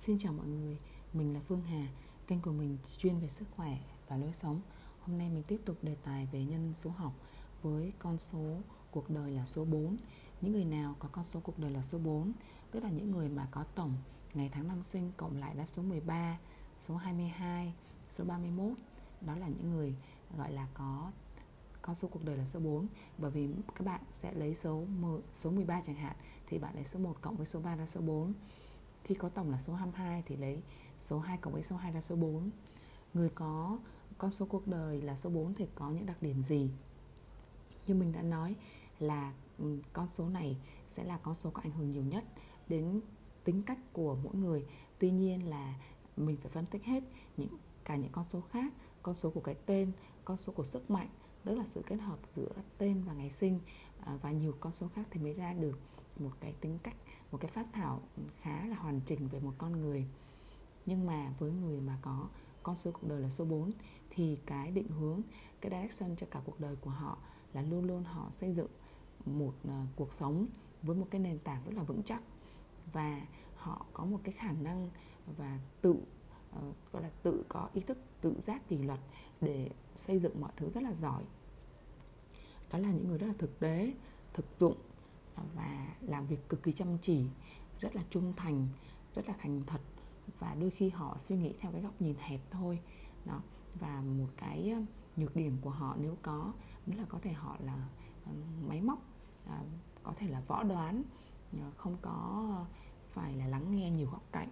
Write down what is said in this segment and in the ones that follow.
Xin chào mọi người, mình là Phương Hà, kênh của mình chuyên về sức khỏe và lối sống. Hôm nay mình tiếp tục đề tài về nhân số học với con số cuộc đời là số 4. Những người nào có con số cuộc đời là số 4, tức là những người mà có tổng ngày tháng năm sinh cộng lại là số 13, số 22, số 31. Đó là những người gọi là có con số cuộc đời là số 4 bởi vì các bạn sẽ lấy số số 13 chẳng hạn thì bạn lấy số 1 cộng với số 3 ra số 4 khi có tổng là số 22 thì lấy số 2 cộng với số 2 là số 4 người có, con số cuộc đời là số 4 thì có những đặc điểm gì? Như mình đã nói là con số này sẽ là con số có ảnh hưởng nhiều nhất đến tính cách của mỗi người. Tuy nhiên là mình phải phân tích hết những, cả những con số khác, con số của cái tên, con số của sức mạnh, tức là sự kết hợp giữa tên và ngày sinh à, và nhiều con số khác thì mới ra được một cái tính cách một cái phát thảo khá là hoàn chỉnh về một con người. Nhưng mà với người mà có con số cuộc đời là số 4 thì cái định hướng cái direction cho cả cuộc đời của họ là luôn luôn họ xây dựng một uh, cuộc sống với một cái nền tảng rất là vững chắc. Và họ có một cái khả năng và tự uh, gọi là tự có ý thức tự giác kỷ luật để xây dựng mọi thứ rất là giỏi. Đó là những người rất là thực tế thực dụng và làm việc cực kỳ chăm chỉ, rất là trung thành, rất là thành thật và đôi khi họ suy nghĩ theo cái góc nhìn hẹp thôi. Đó, và một cái nhược điểm của họ nếu có, đó là có thể họ là máy móc à, có thể là võ đoán ờ, không có phải là lắng nghe nhiều góc cạnh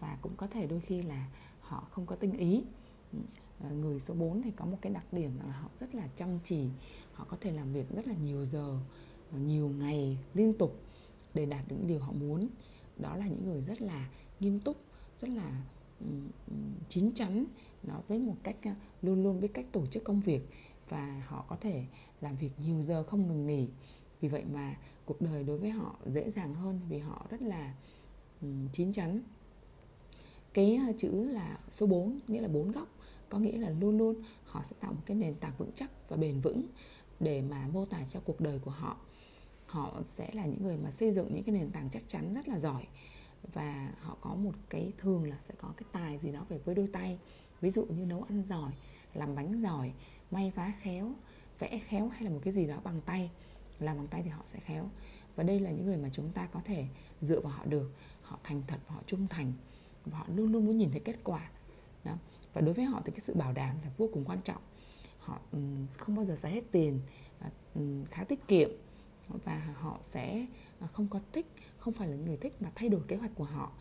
và cũng có thể đôi khi là họ không có tinh ý. Ừ, ờ, người số 4 thì có một cái đặc điểm là họ rất là chăm chỉ, họ có thể làm việc rất là nhiều giờ nhiều ngày liên tục để đạt được những điều họ muốn. Đó là những người rất là nghiêm túc, rất là chín chắn. Nó với một cách luôn luôn biết cách tổ chức công việc và họ có thể làm việc nhiều giờ không ngừng nghỉ. Vì vậy mà cuộc đời đối với họ dễ dàng hơn vì họ rất là chín chắn. Cái chữ là số 4 nghĩa là bốn góc, có nghĩa là luôn luôn họ sẽ tạo một cái nền tảng vững chắc và bền vững để mà mô tả cho cuộc đời của họ họ sẽ là những người mà xây dựng những cái nền tảng chắc chắn rất là giỏi. Và họ có một cái thường là sẽ có cái tài gì đó về với đôi tay. Ví dụ như nấu ăn giỏi, làm bánh giỏi, may vá khéo, vẽ khéo hay là một cái gì đó bằng tay. Làm bằng tay thì họ sẽ khéo. Và đây là những người mà chúng ta có thể dựa vào họ được. Họ thành thật và họ trung thành. Và họ luôn luôn muốn nhìn thấy kết quả. Đó. và đối với họ thì cái sự bảo đảm là vô cùng quan trọng. Họ không bao giờ xài hết tiền à, khá tiết kiệm và họ sẽ à, không có thích không phải là người thích mà thay đổi kế hoạch của họ.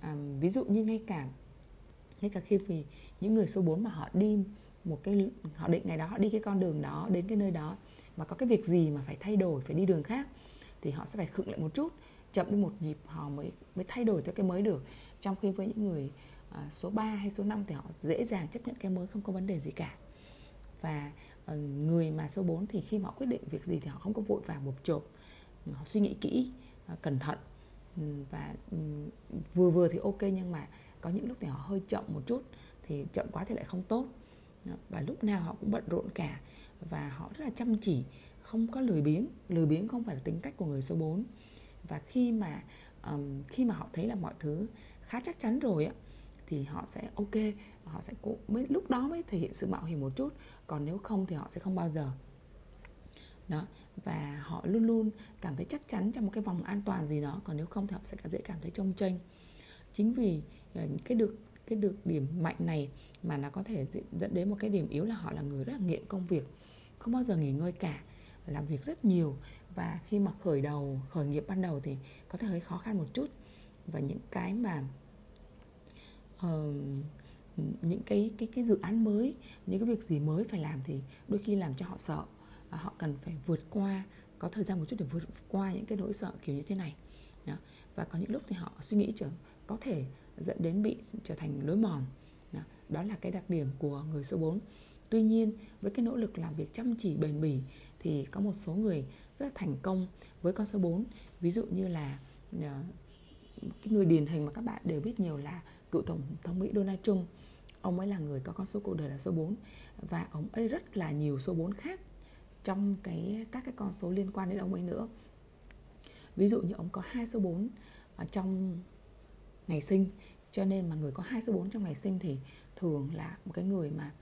À, ví dụ như ngay cả ngay cả khi vì những người số 4 mà họ đi một cái họ định ngày đó họ đi cái con đường đó đến cái nơi đó mà có cái việc gì mà phải thay đổi phải đi đường khác thì họ sẽ phải khựng lại một chút chậm đi một nhịp họ mới mới thay đổi theo cái mới được. Trong khi với những người à, số 3 hay số 5 thì họ dễ dàng chấp nhận cái mới không có vấn đề gì cả và ờ, người mà số 4 thì khi mà họ quyết định việc gì thì họ không có vội vàng bộp chộp. Họ suy nghĩ kỹ ờ, cẩn thận. Ừ, và ừ, vừa vừa thì ok nhưng mà có những lúc thì họ hơi chậm một chút thì chậm quá thì lại không tốt. Và lúc nào họ cũng bận rộn cả và họ rất là chăm chỉ không có lười biếng. Lười biếng không phải là tính cách của người số 4 và khi mà um, khi mà họ thấy là mọi thứ khá chắc chắn rồi á thì họ sẽ ok, họ sẽ cũng mới, lúc đó mới thể hiện sự mạo hiểm một chút, còn nếu không thì họ sẽ không bao giờ. Đó, và họ luôn luôn cảm thấy chắc chắn trong một cái vòng an toàn gì đó, còn nếu không thì họ sẽ dễ cảm thấy trông chênh. Chính vì ờ, cái được cái được điểm mạnh này mà nó có thể dẫn đến một cái điểm yếu là họ là người rất là nghiện công việc, không bao giờ nghỉ ngơi cả, làm việc rất nhiều, và khi mà khởi đầu, khởi nghiệp ban đầu thì có thể hơi khó khăn một chút. Và những cái mà uh, những cái cái cái dự án mới những cái việc gì mới phải làm thì đôi khi làm cho họ sợ và họ cần phải vượt qua có thời gian một chút để vượt qua những cái nỗi sợ kiểu như thế này đó. và có những lúc thì họ suy nghĩ trở có thể dẫn đến bị trở thành lối mòn đó. đó là cái đặc điểm của người số 4 tuy nhiên với cái nỗ lực làm việc chăm chỉ bền bỉ thì có một số người rất là thành công với con số 4 ví dụ như là ờ, cái người điển hình mà các bạn đều biết nhiều là cựu tổng thống Mỹ Donald Trump. Ông ấy là người có con số cuộc đời là số 4 và ông ấy rất là nhiều số 4 khác trong cái, các cái con số liên quan đến ông ấy nữa. Ví dụ như ông có hai số 4 ở trong ngày sinh, cho nên mà người có hai số 4 trong ngày sinh thì thường là một cái người mà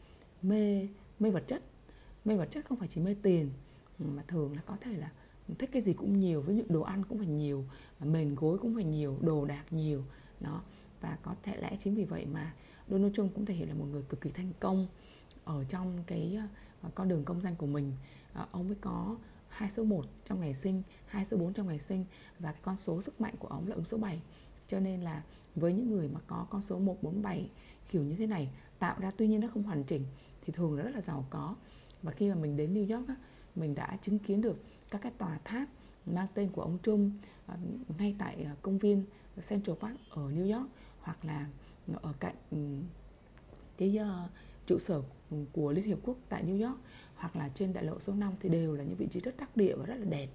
mê mê vật chất. Mê vật chất không phải chỉ mê tiền, mà thường là có thể là thích cái gì cũng nhiều với những đồ ăn cũng phải nhiều mền gối cũng phải nhiều đồ đạc nhiều đó và có thể lẽ chính vì vậy mà Donald Trump cũng thể hiện là một người cực kỳ thành công ở trong cái ờ, con đường công danh của mình ờ, ông mới có hai số 1 trong ngày sinh, hai số 4 trong ngày sinh và cái con số sức mạnh của ông là ứng số 7. Cho nên là với những người mà có con số 147 kiểu như thế này tạo ra tuy nhiên nó không hoàn chỉnh thì thường nó rất là giàu có. Và khi mà mình đến New York á, mình đã chứng kiến được các cái tòa tháp mang tên của ông Trump ờ, ngay tại ờ, công viên Central Park ở New York hoặc là ở cạnh ừ, cái uh, trụ sở của Liên Hiệp Quốc tại New York hoặc là trên đại lộ số 5 thì đều là những vị trí rất đắc địa và rất là đẹp.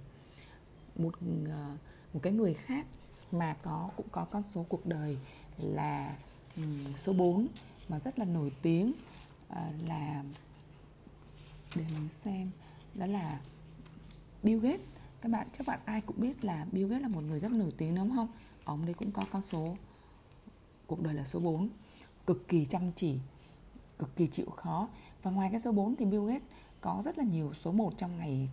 Một uh, một cái người khác mà có cũng có con số cuộc đời là um, số 4 mà rất là nổi tiếng uh, là để mình xem đó là Bill Gates. Các bạn chắc bạn ai cũng biết là Bill Gates là một người rất nổi tiếng đúng không? Ông đấy cũng có con số cuộc đời là số 4 cực kỳ chăm chỉ cực kỳ chịu khó. Và ngoài cái số 4 thì Bill Gates có rất là nhiều số 1 trong ngày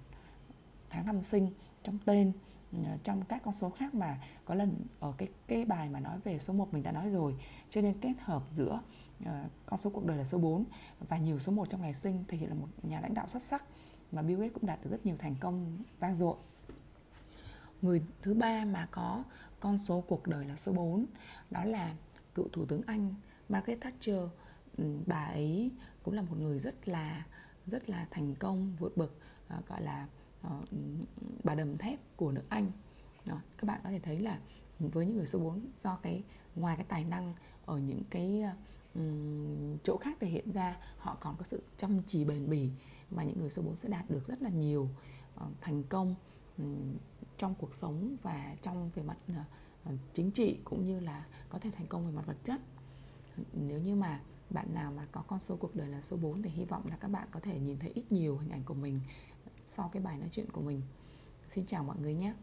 tháng năm sinh trong tên ờ, trong các con số khác mà có lần ở cái cái bài mà nói về số 1 mình đã nói rồi. Cho nên kết hợp giữa uh, con số cuộc đời là số 4 và nhiều số 1 trong ngày sinh thể hiện là một nhà lãnh đạo xuất sắc mà Bill Gates cũng đạt được rất nhiều thành công vang dội. Người thứ ba mà có con số cuộc đời là số 4 đó là cựu thủ tướng Anh Margaret Thatcher. Ừ, bà ấy cũng là một người rất là rất là thành công vượt bậc ờ, gọi là ờ, bà đầm thép của nước Anh. Đó, các bạn có thể thấy là với những người số 4 do cái ngoài cái tài năng ở những cái um, chỗ khác thể hiện ra họ còn có sự chăm chỉ bền bỉ mà những người số 4 sẽ đạt được rất là nhiều ờ, thành công ừ, trong cuộc sống và trong về mặt ờ, ờ, chính trị cũng như là có thể thành công về mặt vật chất. Nếu như mà bạn nào mà có con số cuộc đời là số 4 thì hy vọng là các bạn có thể nhìn thấy ít nhiều hình ảnh của mình sau cái bài nói chuyện của mình. Xin chào mọi người nhé!